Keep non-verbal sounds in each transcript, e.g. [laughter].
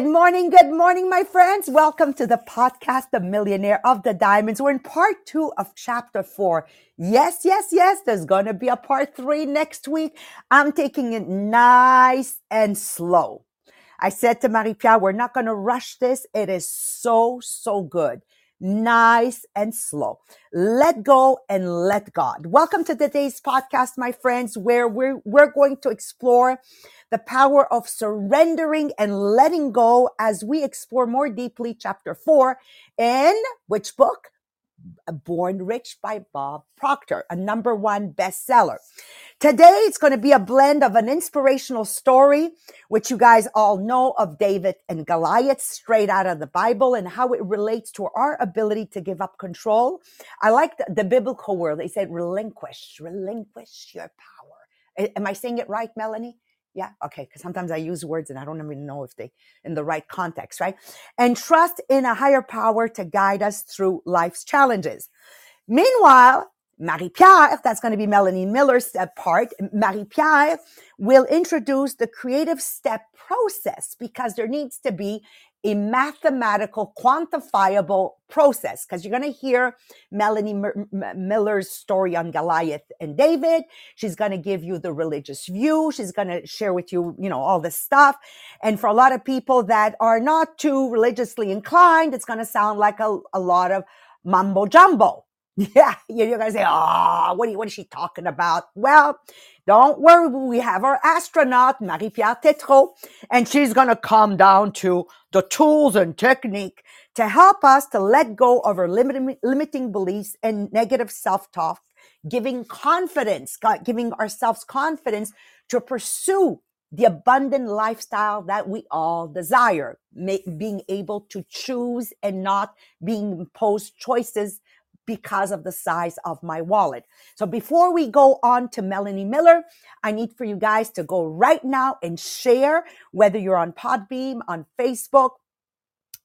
Good morning, good morning, my friends. Welcome to the podcast, The Millionaire of the Diamonds. We're in part two of chapter four. Yes, yes, yes, there's going to be a part three next week. I'm taking it nice and slow. I said to Marie Pierre, we're not going to rush this. It is so, so good. Nice and slow. Let go and let God. Welcome to today's podcast, my friends, where we're, we're going to explore the power of surrendering and letting go as we explore more deeply chapter four in which book? Uh, Born Rich by Bob Proctor, a number one bestseller. Today, it's going to be a blend of an inspirational story, which you guys all know of David and Goliath straight out of the Bible and how it relates to our ability to give up control. I like the, the biblical word. They said relinquish, relinquish your power. Am I saying it right, Melanie? Yeah, okay, because sometimes I use words and I don't even know if they in the right context, right? And trust in a higher power to guide us through life's challenges. Meanwhile, Marie Pierre, that's going to be Melanie Miller's uh, part. Marie Pierre will introduce the creative step process because there needs to be a mathematical, quantifiable process. Because you're going to hear Melanie M- M- Miller's story on Goliath and David. She's going to give you the religious view. She's going to share with you, you know, all this stuff. And for a lot of people that are not too religiously inclined, it's going to sound like a, a lot of mumbo jumbo. [laughs] Yeah, you're gonna say, "Oh, what, you, what is she talking about?" Well, don't worry, we have our astronaut Marie-Pierre Tétrault, and she's gonna come down to the tools and technique to help us to let go of our limiting, limiting beliefs and negative self-talk, giving confidence, giving ourselves confidence to pursue the abundant lifestyle that we all desire, being able to choose and not being imposed choices because of the size of my wallet. So before we go on to Melanie Miller, I need for you guys to go right now and share, whether you're on Podbean, on Facebook,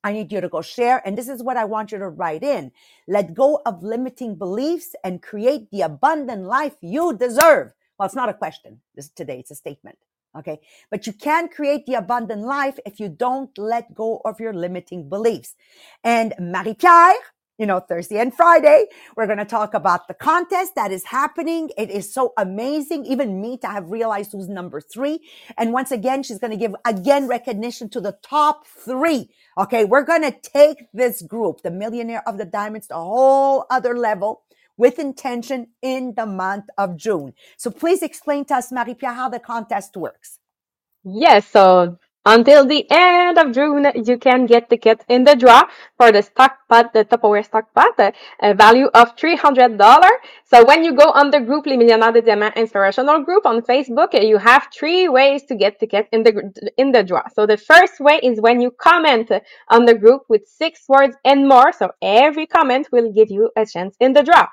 I need you to go share. And this is what I want you to write in. Let go of limiting beliefs and create the abundant life you deserve. Well, it's not a question this today. It's a statement. Okay. But you can't create the abundant life if you don't let go of your limiting beliefs. And Marie-Pierre, you know, Thursday and Friday. We're going to talk about the contest that is happening. It is so amazing, even me to have realized who's number three. And once again, she's going to give again recognition to the top three. Okay. We're going to take this group, the millionaire of the diamonds, to a whole other level with intention in the month of June. So please explain to us, Marie-Pierre, how the contest works. Yes, so until the end of June, you can get tickets in the draw for the stock pot, the Tupperware stock pot, a value of $300. So when you go on the group Les Millionnaires de Diamant Inspirational Group on Facebook, you have three ways to get tickets in the, in the draw. So the first way is when you comment on the group with six words and more. So every comment will give you a chance in the draw.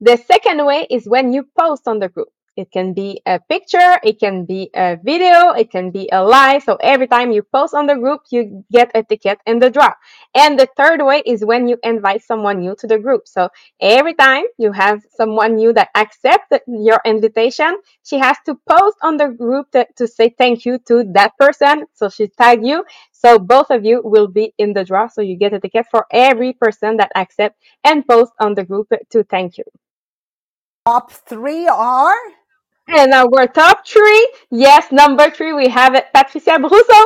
The second way is when you post on the group. It can be a picture, it can be a video, it can be a live. So every time you post on the group, you get a ticket in the draw. And the third way is when you invite someone new to the group. So every time you have someone new that accepts your invitation, she has to post on the group to, to say thank you to that person. So she tag you. So both of you will be in the draw. So you get a ticket for every person that accepts and post on the group to thank you. Top three are and our top three, yes, number three, we have Patricia Brousseau.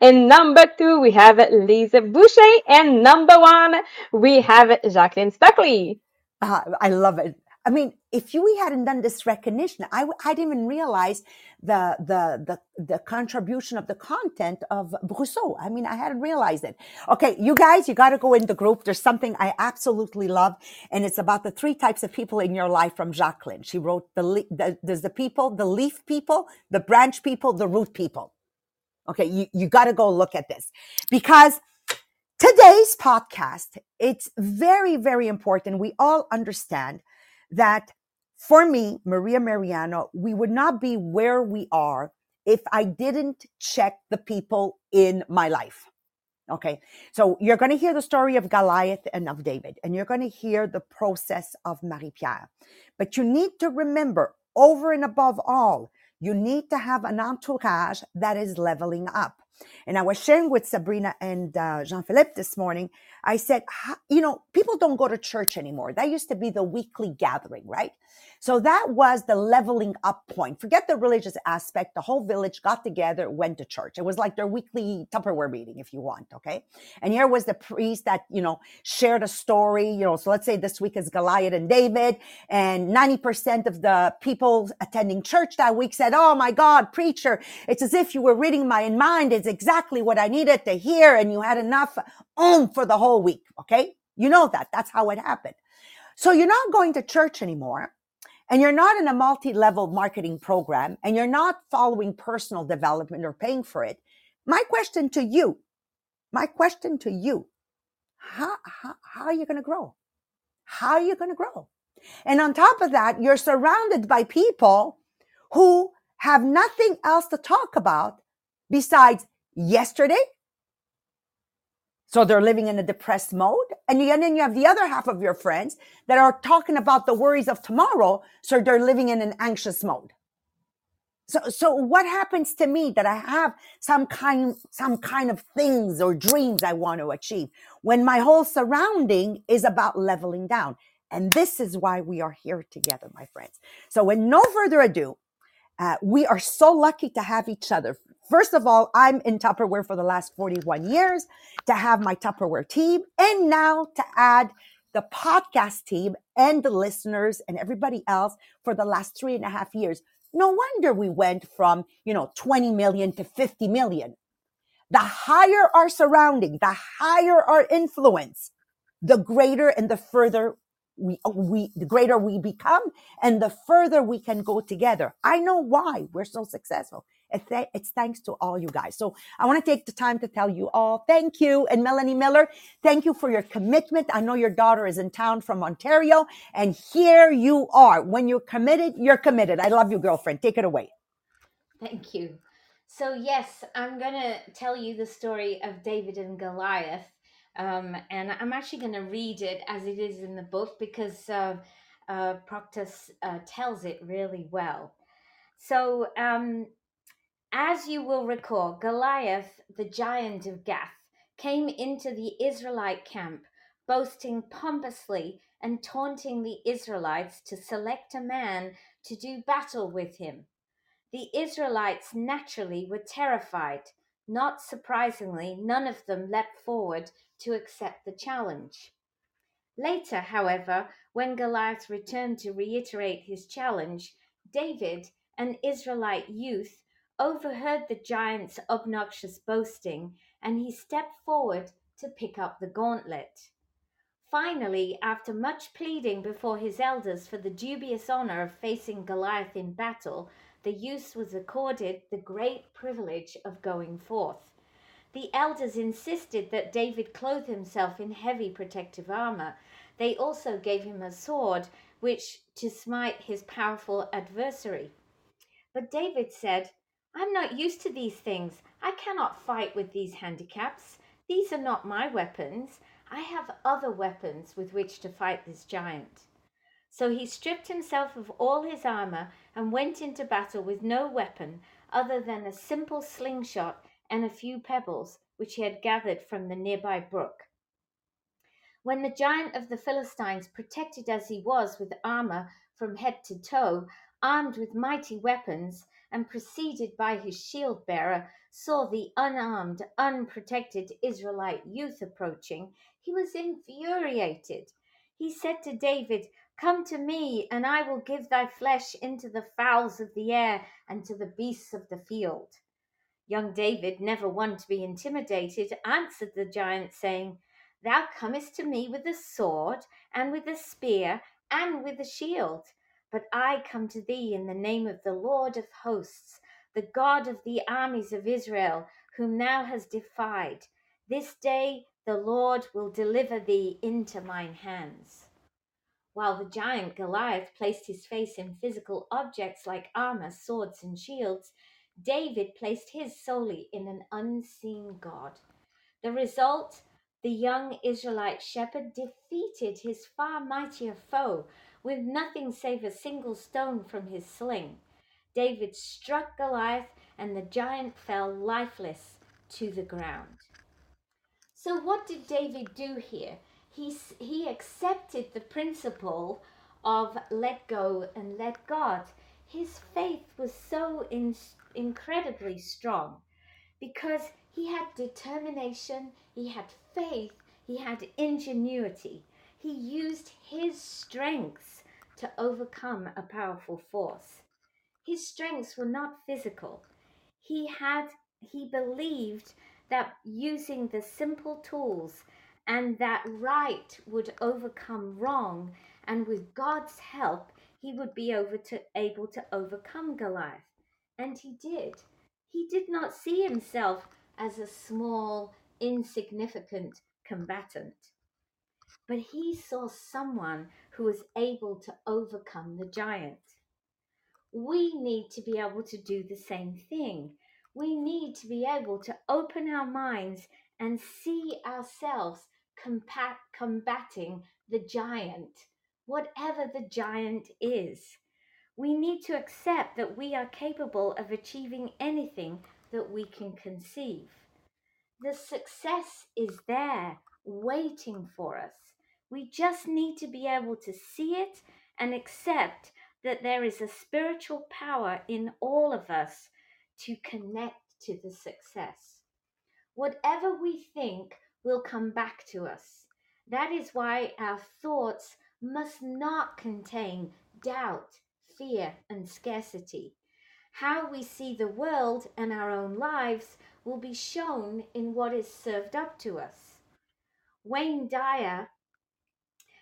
And number two, we have Lisa Boucher. And number one, we have Jacqueline Stockley. Uh, I love it. I mean, if you, we hadn't done this recognition, I, I didn't even realize the, the, the, the contribution of the content of Brousseau. I mean, I hadn't realized it. Okay. You guys, you got to go in the group. There's something I absolutely love. And it's about the three types of people in your life from Jacqueline. She wrote the, the there's the people, the leaf people, the branch people, the root people. Okay. You, you got to go look at this because today's podcast, it's very, very important. We all understand that for me, Maria Mariano, we would not be where we are if I didn't check the people in my life. Okay. So you're going to hear the story of Goliath and of David, and you're going to hear the process of Marie Pierre. But you need to remember over and above all, you need to have an entourage that is leveling up. And I was sharing with Sabrina and uh, Jean Philippe this morning. I said, you know, people don't go to church anymore. That used to be the weekly gathering, right? So that was the leveling up point. Forget the religious aspect. The whole village got together, went to church. It was like their weekly Tupperware meeting, if you want. Okay. And here was the priest that, you know, shared a story, you know, so let's say this week is Goliath and David and 90% of the people attending church that week said, Oh my God, preacher, it's as if you were reading my mind. It's exactly what I needed to hear. And you had enough um for the whole week. Okay. You know that. That's how it happened. So you're not going to church anymore and you're not in a multi-level marketing program and you're not following personal development or paying for it my question to you my question to you how, how, how are you going to grow how are you going to grow and on top of that you're surrounded by people who have nothing else to talk about besides yesterday so they're living in a depressed mode. And then you have the other half of your friends that are talking about the worries of tomorrow. So they're living in an anxious mode. So, so what happens to me that I have some kind, some kind of things or dreams I want to achieve when my whole surrounding is about leveling down? And this is why we are here together, my friends. So with no further ado, uh, we are so lucky to have each other. First of all, I'm in Tupperware for the last 41 years to have my Tupperware team and now to add the podcast team and the listeners and everybody else for the last three and a half years. No wonder we went from, you know, 20 million to 50 million. The higher our surrounding, the higher our influence, the greater and the further we we the greater we become and the further we can go together i know why we're so successful it's, th- it's thanks to all you guys. So i want to take the time to tell you all thank you. And melanie miller thank you for your commitment. I know your daughter is in town from ontario and here you are. When you're committed you're committed. I love you girlfriend. Take it away. Thank you. So yes i'm going to tell you the story of david and goliath. Um, and I'm actually going to read it as it is in the book because uh, uh, Proctor uh, tells it really well. So, um, as you will recall, Goliath, the giant of Gath, came into the Israelite camp, boasting pompously and taunting the Israelites to select a man to do battle with him. The Israelites naturally were terrified. Not surprisingly, none of them leapt forward to accept the challenge. Later, however, when Goliath returned to reiterate his challenge, David, an Israelite youth, overheard the giant's obnoxious boasting and he stepped forward to pick up the gauntlet. Finally, after much pleading before his elders for the dubious honor of facing Goliath in battle, the youth was accorded the great privilege of going forth. The elders insisted that David clothe himself in heavy protective armor. They also gave him a sword, which to smite his powerful adversary. But David said, I'm not used to these things. I cannot fight with these handicaps. These are not my weapons. I have other weapons with which to fight this giant. So he stripped himself of all his armor and went into battle with no weapon other than a simple slingshot and a few pebbles which he had gathered from the nearby brook. When the giant of the Philistines, protected as he was with armor from head to toe, armed with mighty weapons, and preceded by his shield bearer, saw the unarmed, unprotected Israelite youth approaching, he was infuriated. He said to David, Come to me, and I will give thy flesh into the fowls of the air and to the beasts of the field. Young David, never one to be intimidated, answered the giant, saying, Thou comest to me with a sword, and with a spear, and with a shield. But I come to thee in the name of the Lord of hosts, the God of the armies of Israel, whom thou hast defied. This day the Lord will deliver thee into mine hands. While the giant Goliath placed his face in physical objects like armor, swords, and shields, David placed his solely in an unseen God. The result the young Israelite shepherd defeated his far mightier foe with nothing save a single stone from his sling. David struck Goliath, and the giant fell lifeless to the ground. So, what did David do here? He, he accepted the principle of let go and let God. His faith was so in, incredibly strong because he had determination, he had faith, he had ingenuity. He used his strengths to overcome a powerful force. His strengths were not physical. He had he believed that using the simple tools and that right would overcome wrong and with God's help he would be to, able to overcome Goliath. And he did. He did not see himself as a small, insignificant combatant, but he saw someone who was able to overcome the giant. We need to be able to do the same thing. We need to be able to open our minds and see ourselves combat- combating the giant, whatever the giant is. We need to accept that we are capable of achieving anything that we can conceive. The success is there, waiting for us. We just need to be able to see it and accept that there is a spiritual power in all of us to connect to the success. Whatever we think will come back to us. That is why our thoughts must not contain doubt, fear, and scarcity. How we see the world and our own lives will be shown in what is served up to us. Wayne Dyer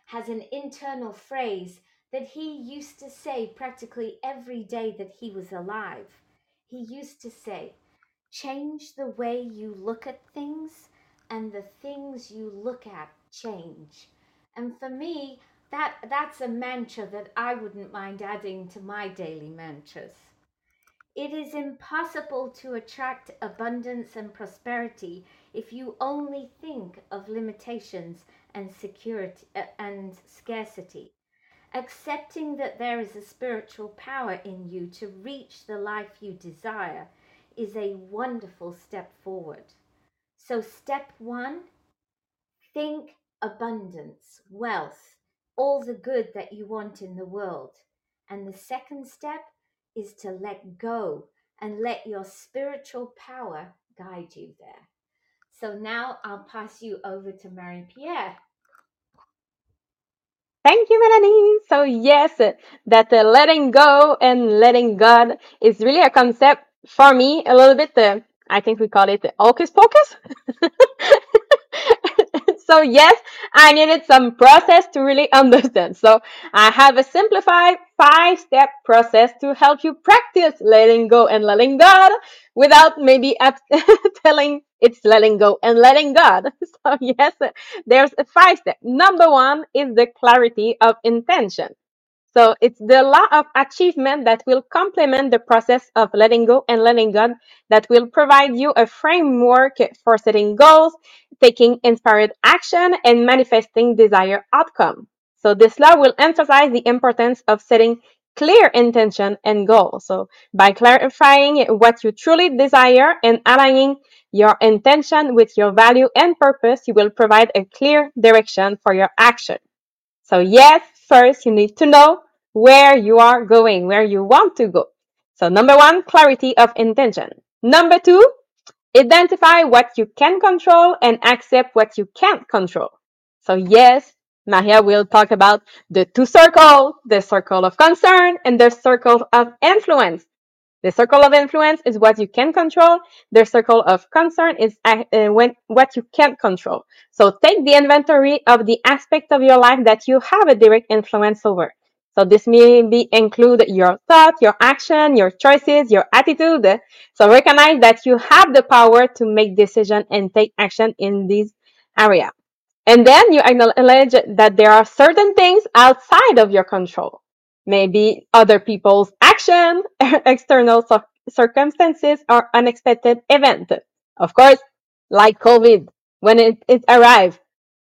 has an internal phrase that he used to say practically every day that he was alive. He used to say, Change the way you look at things, and the things you look at change. And for me, that, that's a mantra that I wouldn't mind adding to my daily mantras. It is impossible to attract abundance and prosperity if you only think of limitations and security uh, and scarcity. Accepting that there is a spiritual power in you to reach the life you desire is a wonderful step forward. So, step one think abundance, wealth, all the good that you want in the world. And the second step is to let go and let your spiritual power guide you there. So now I'll pass you over to Marie Pierre. Thank you, Melanie. So yes, that uh, letting go and letting God is really a concept for me a little bit. Uh, I think we call it the hocus pocus. [laughs] so yes, I needed some process to really [laughs] understand. So I have a simplified five step process to help you practice letting go and letting God without maybe [laughs] telling it's letting go and letting God. [laughs] So yes, there's a five step. Number one is the clarity of intention. So it's the law of achievement that will complement the process of letting go and letting God that will provide you a framework for setting goals, taking inspired action, and manifesting desired outcome. So this law will emphasize the importance of setting clear intention and goal. So by clarifying what you truly desire and aligning your intention with your value and purpose, you will provide a clear direction for your action. So yes, first you need to know where you are going, where you want to go. So number one, clarity of intention. Number two, identify what you can control and accept what you can't control. So yes, Maria will talk about the two circles, the circle of concern and the circle of influence. The circle of influence is what you can control. The circle of concern is uh, when, what you can't control. So take the inventory of the aspect of your life that you have a direct influence over. So this may be include your thought, your action, your choices, your attitude. So recognize that you have the power to make decision and take action in this area. And then you acknowledge that there are certain things outside of your control maybe other people's action, [laughs] external circumstances, or unexpected event. Of course, like COVID, when it, it arrived,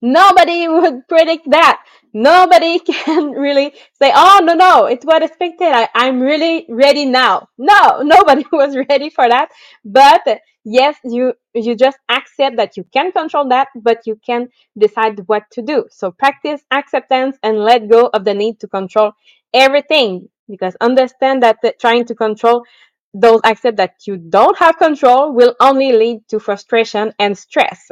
nobody [laughs] would predict that. Nobody [laughs] can really say, oh, no, no, it was expected. I, I'm really ready now. No, [laughs] nobody was ready for that. But yes, you you just accept that you can control that, but you can decide what to do. So practice acceptance and let go of the need to control everything because understand that trying to control those accept that you don't have control will only lead to frustration and stress.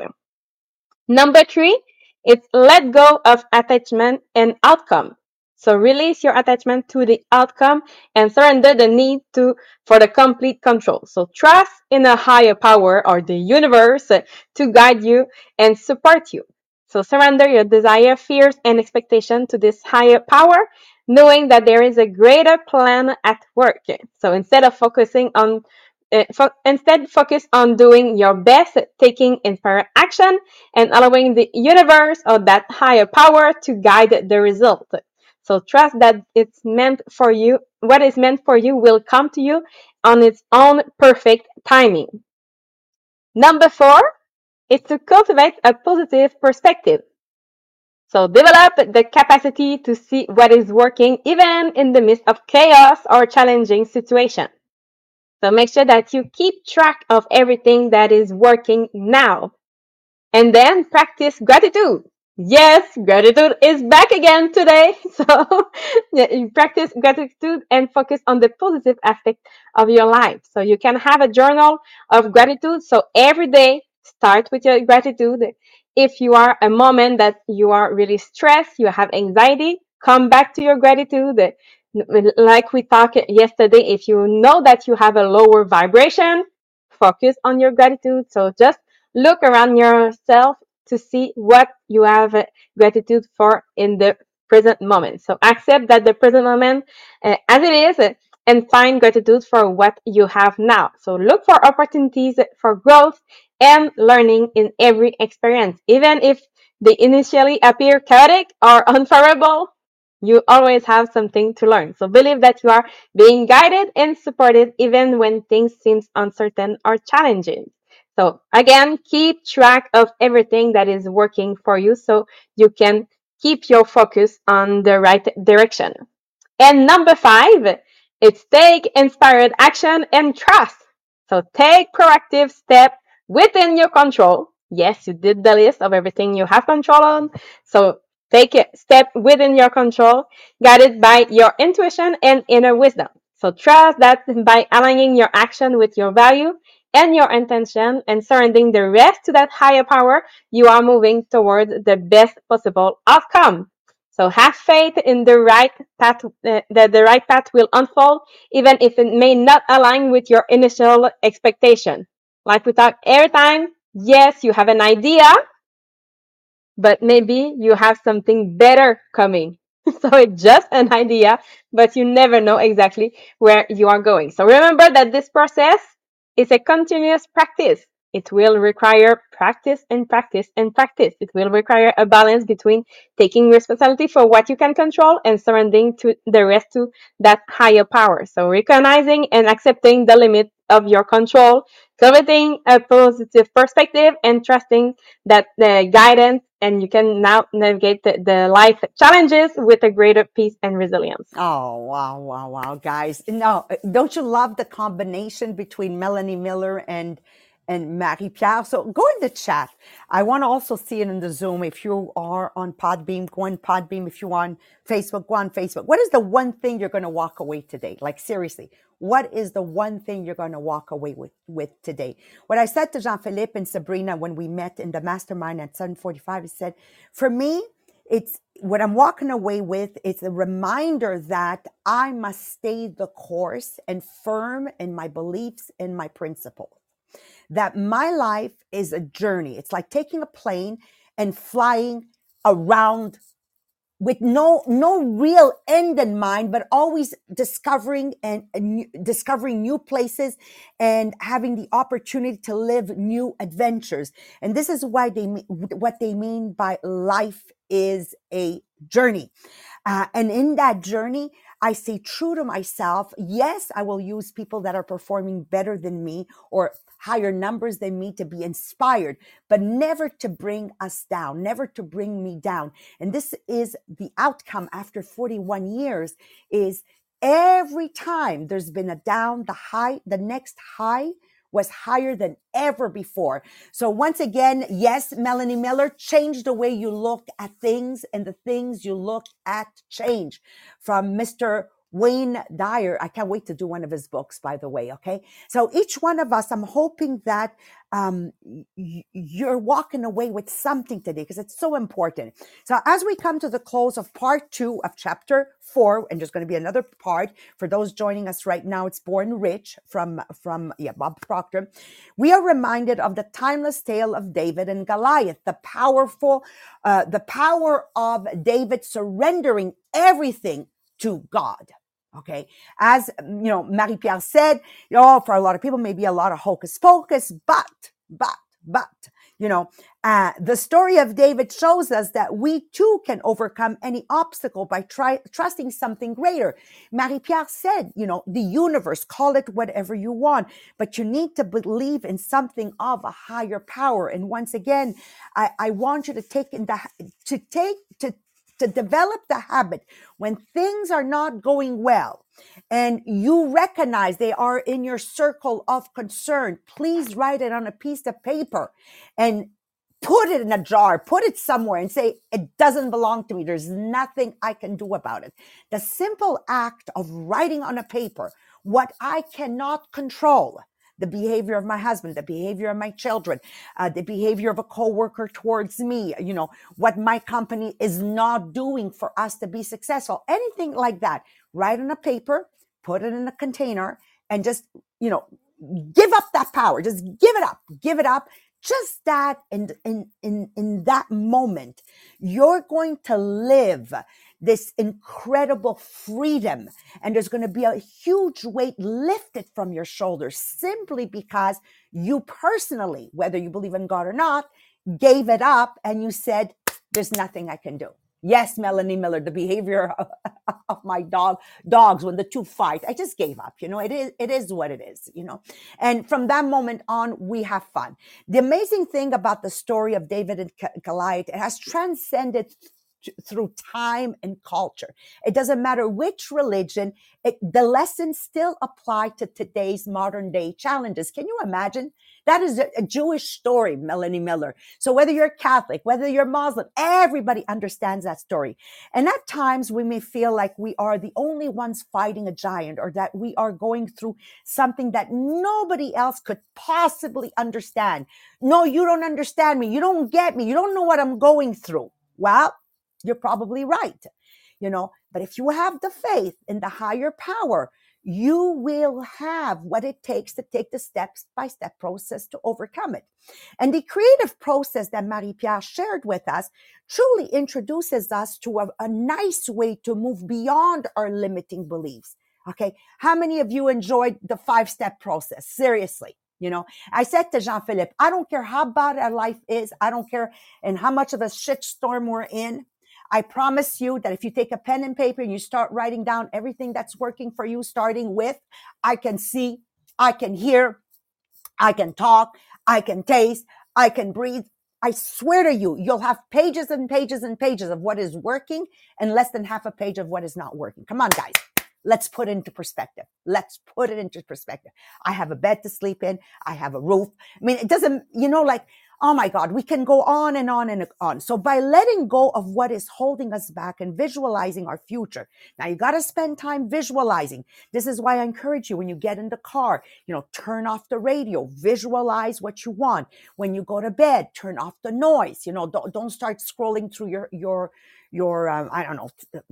Number three, it's let go of attachment and outcome. So release your attachment to the outcome and surrender the need to for the complete control. So trust in a higher power or the universe to guide you and support you. So surrender your desire, fears, and expectation to this higher power, knowing that there is a greater plan at work. So instead of focusing on Eh, fo- instead focus on doing your best, taking inspired action, and allowing the universe or that higher power to guide the result. So trust that it's meant for you. What is meant for you will come to you on its own perfect timing. Number four is to cultivate a positive perspective. So develop the capacity to see what is working even in the midst of chaos or challenging situation. So make sure that you keep track of everything that is working now. And then practice gratitude. Yes, gratitude is back again today. [laughs] So you practice gratitude and focus on the positive aspect of your life. So you can have a journal of gratitude. So every day, start with your gratitude. If you are a moment that you are really stressed, you have anxiety, come back to your gratitude. Like we talked yesterday, if you know that you have a lower vibration, focus on your gratitude. So just look around yourself to see what you have gratitude for in the present moment. So accept that the present moment uh, as it is uh, and find gratitude for what you have now. So look for opportunities for growth and learning in every experience. Even if they initially appear chaotic or [laughs] unfavorable, you always have something to learn. So believe that you are being guided and supported even when things seem uncertain or challenging. So again, keep track of everything that is working for you so you can keep your focus on the right direction. And number five, it's take inspired action and trust. So take proactive step within your control. Yes, you did the list of everything you have control on. So take a step within your control, guided by your intuition and inner wisdom. So trust that by aligning your action with your value and your intention and surrendering the rest to that higher power, you are moving towards the best possible outcome. So have faith in the right path, uh, that the right path will unfold, even if it may not align with your initial expectation. Like we talk every time, yes, you have an idea, but maybe you have something better coming. [laughs] So it's just an idea, but you never know exactly where you are going. So remember that this process is a continuous practice. It will require practice and practice and practice. It will require a balance between taking responsibility for what you can control and surrendering to the rest to that higher power. So recognizing and accepting the limit of your control, cultivating a positive perspective and trusting that the guidance and you can now navigate the, the life challenges with a greater peace and resilience. Oh, wow, wow, wow, guys. No, don't you love the combination between Melanie Miller and and Marie Pierre? So go in the chat. I want to also see it in the Zoom. If you are on Podbean, go on Podbean. If you're on Facebook, go on Facebook. What is the one thing you're going to walk away today? Like seriously, what is the one thing you're going to walk away with, with today? What I said to Jean-Philippe and Sabrina when we met in the mastermind at 745, I said, for me, it's what I'm walking away with is a reminder that I must stay the course and firm in my beliefs and my principles. That my life is a journey. It's like taking a plane and flying around with no no real end in mind but always discovering and, and new- discovering new places and having the opportunity to live new adventures and this is why they what they mean by life is a journey uh, and in that journey i stay true to myself. Yes i will use people that are performing better than me or higher numbers than me to be inspired but never to bring us down never to bring me down. And this is the outcome after 41 years is every time there's been a down the high the next high was higher than ever before. So once again, yes, Melanie Miller, change the way you look at things and the things you look at change from Mr. Wayne Dyer. I can't wait to do one of his books, by the way. Okay. So each one of us, I'm hoping that um, y- you're walking away with something today because it's so important. So as we come to the close of part two of chapter four, and there's going to be another part for those joining us right now. It's Born Rich from, from, yeah, Bob Proctor. We are reminded of the timeless tale of David and Goliath, the powerful, uh, the power of David surrendering everything to God. Okay. As, you know, Marie Pierre said, you know, for a lot of people, maybe a lot of hocus pocus, but, but, but, you know, uh, the story of David shows us that we too can overcome any obstacle by try, trusting something greater. Marie Pierre said, you know, the universe, call it whatever you want, but you need to believe in something of a higher power. And once again, I, I want you to take in the, to take, to to develop the habit when things are not going well and you recognize they are in your circle of concern, please write it on a piece of paper and put it in a jar, put it somewhere and say, it doesn't belong to me. There's nothing I can do about it. The simple act of writing on a paper what I cannot control the behavior of my husband, the behavior of my children, uh, the behavior of a coworker towards me, you know, what my company is not doing for us to be successful, anything like that. Write on a paper, put it in a container, and just, you know, give up that power. Just give it up. Give it up. Just that in in in in that moment, you're going to live this incredible freedom. And there's going to be a huge weight lifted from your shoulders simply because you personally, whether you believe in God or not, gave it up and you said, there's nothing I can do. Yes, Melanie Miller, the behavior of, [laughs] of, my dog, dogs when the two fight, I just gave up. You know, it is, it is what it is, you know. And from that moment on, we have fun. The amazing thing about the story of David and Goliath, it has transcended through time and culture. It doesn't matter which religion, it, the lessons still apply to today's modern day challenges. Can you imagine? That is a, a, Jewish story, Melanie Miller. So whether you're Catholic, whether you're Muslim, everybody understands that story. And at times we may feel like we are the only ones fighting a giant or that we are going through something that nobody else could possibly understand. No, you don't understand me. You don't get me. You don't know what I'm going through. Well, you're probably right. You know, but if you have the faith in the higher power, you will have what it takes to take the steps by step process to overcome it. And the creative process that Marie Pierre shared with us truly introduces us to a, a nice way to move beyond our limiting beliefs. Okay. How many of you enjoyed the five step process? Seriously. You know, I said to Jean Philippe, I don't care how bad our life is. I don't care and how much of a shit storm we're in. I promise you that if you take a pen and paper and you start writing down everything that's working for you, starting with, I can see, I can hear, I can talk, I can taste, I can breathe. I swear to you, you'll have pages and pages and pages of what is working and less than half a page of what is not working. Come on, guys. Let's put it into perspective. Let's put it into perspective. I have a bed to sleep in. I have a roof. I mean, it doesn't, you know, like Oh my God, we can go on and on and on. So by letting go of what is holding us back and visualizing our future. Now you got to spend time visualizing. This is why I encourage you when you get in the car, you know, turn off the radio, visualize what you want. When you go to bed, turn off the noise. You know, don't, don't start scrolling through your, your, your, um, I don't know,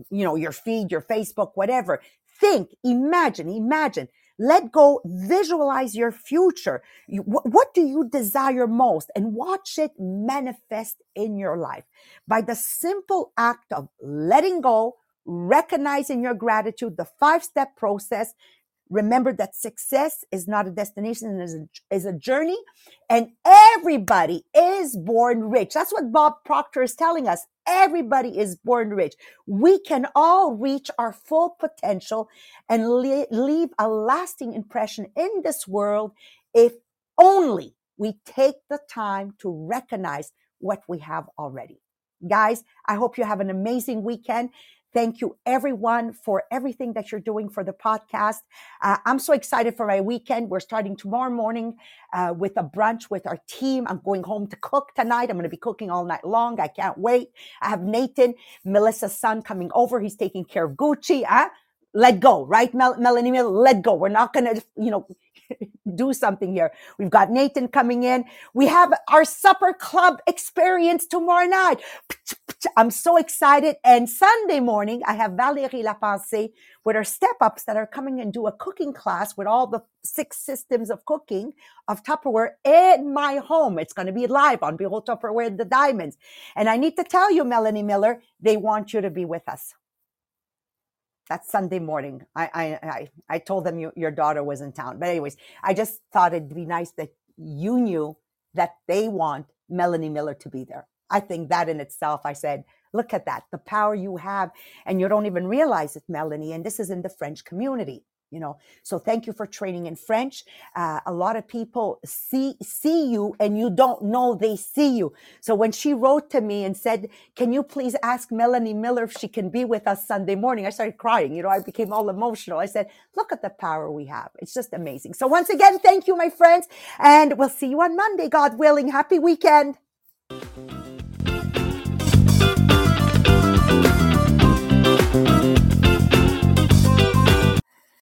you know, your feed, your Facebook, whatever. Think, imagine, imagine let go, visualize your future. You, wh- what do you desire most? And watch it manifest in your life by the simple act of letting go, recognizing your gratitude, the five step process, Remember that success is not a destination, it is a, is a journey. And everybody is born rich. That's what Bob Proctor is telling us. Everybody is born rich. We can all reach our full potential and le- leave a lasting impression in this world if only we take the time to recognize what we have already. Guys, I hope you have an amazing weekend. Thank you, everyone, for everything that you're doing for the podcast. Uh, I'm so excited for my weekend. We're starting tomorrow morning uh, with a brunch with our team. I'm going home to cook tonight. I'm going to be cooking all night long. I can't wait. I have Nathan, Melissa's son, coming over. He's taking care of Gucci. Huh? Let go, right, Mel- Melanie? Mel- let go. We're not going to, you know, [laughs] do something here. We've got Nathan coming in. We have our supper club experience tomorrow night. I'm so excited. And Sunday morning, I have Valérie Lapensée with her step ups that are coming and do a cooking class with all the six systems of cooking of Tupperware in my home. It's going to be live on Behold Tupperware the Diamonds. And I need to tell you, Melanie Miller, they want you to be with us. That's Sunday morning. I I I, I told them you, your daughter was in town. But anyways, I just thought it'd be nice that you knew that they want Melanie Miller to be there. I think that in itself, I said, look at that, the power you have, and you don't even realize it, Melanie. And this is in the French community you know? So thank you for training in french. Uh, a lot of people see see you and you don't know they see you. So when she wrote to me and said can you please ask melanie miller if she can be with us sunday morning? I started crying you know i became all emotional. I said look at the power we have. It's just amazing. So once again thank you my friends and we'll see you on monday god willing. Happy weekend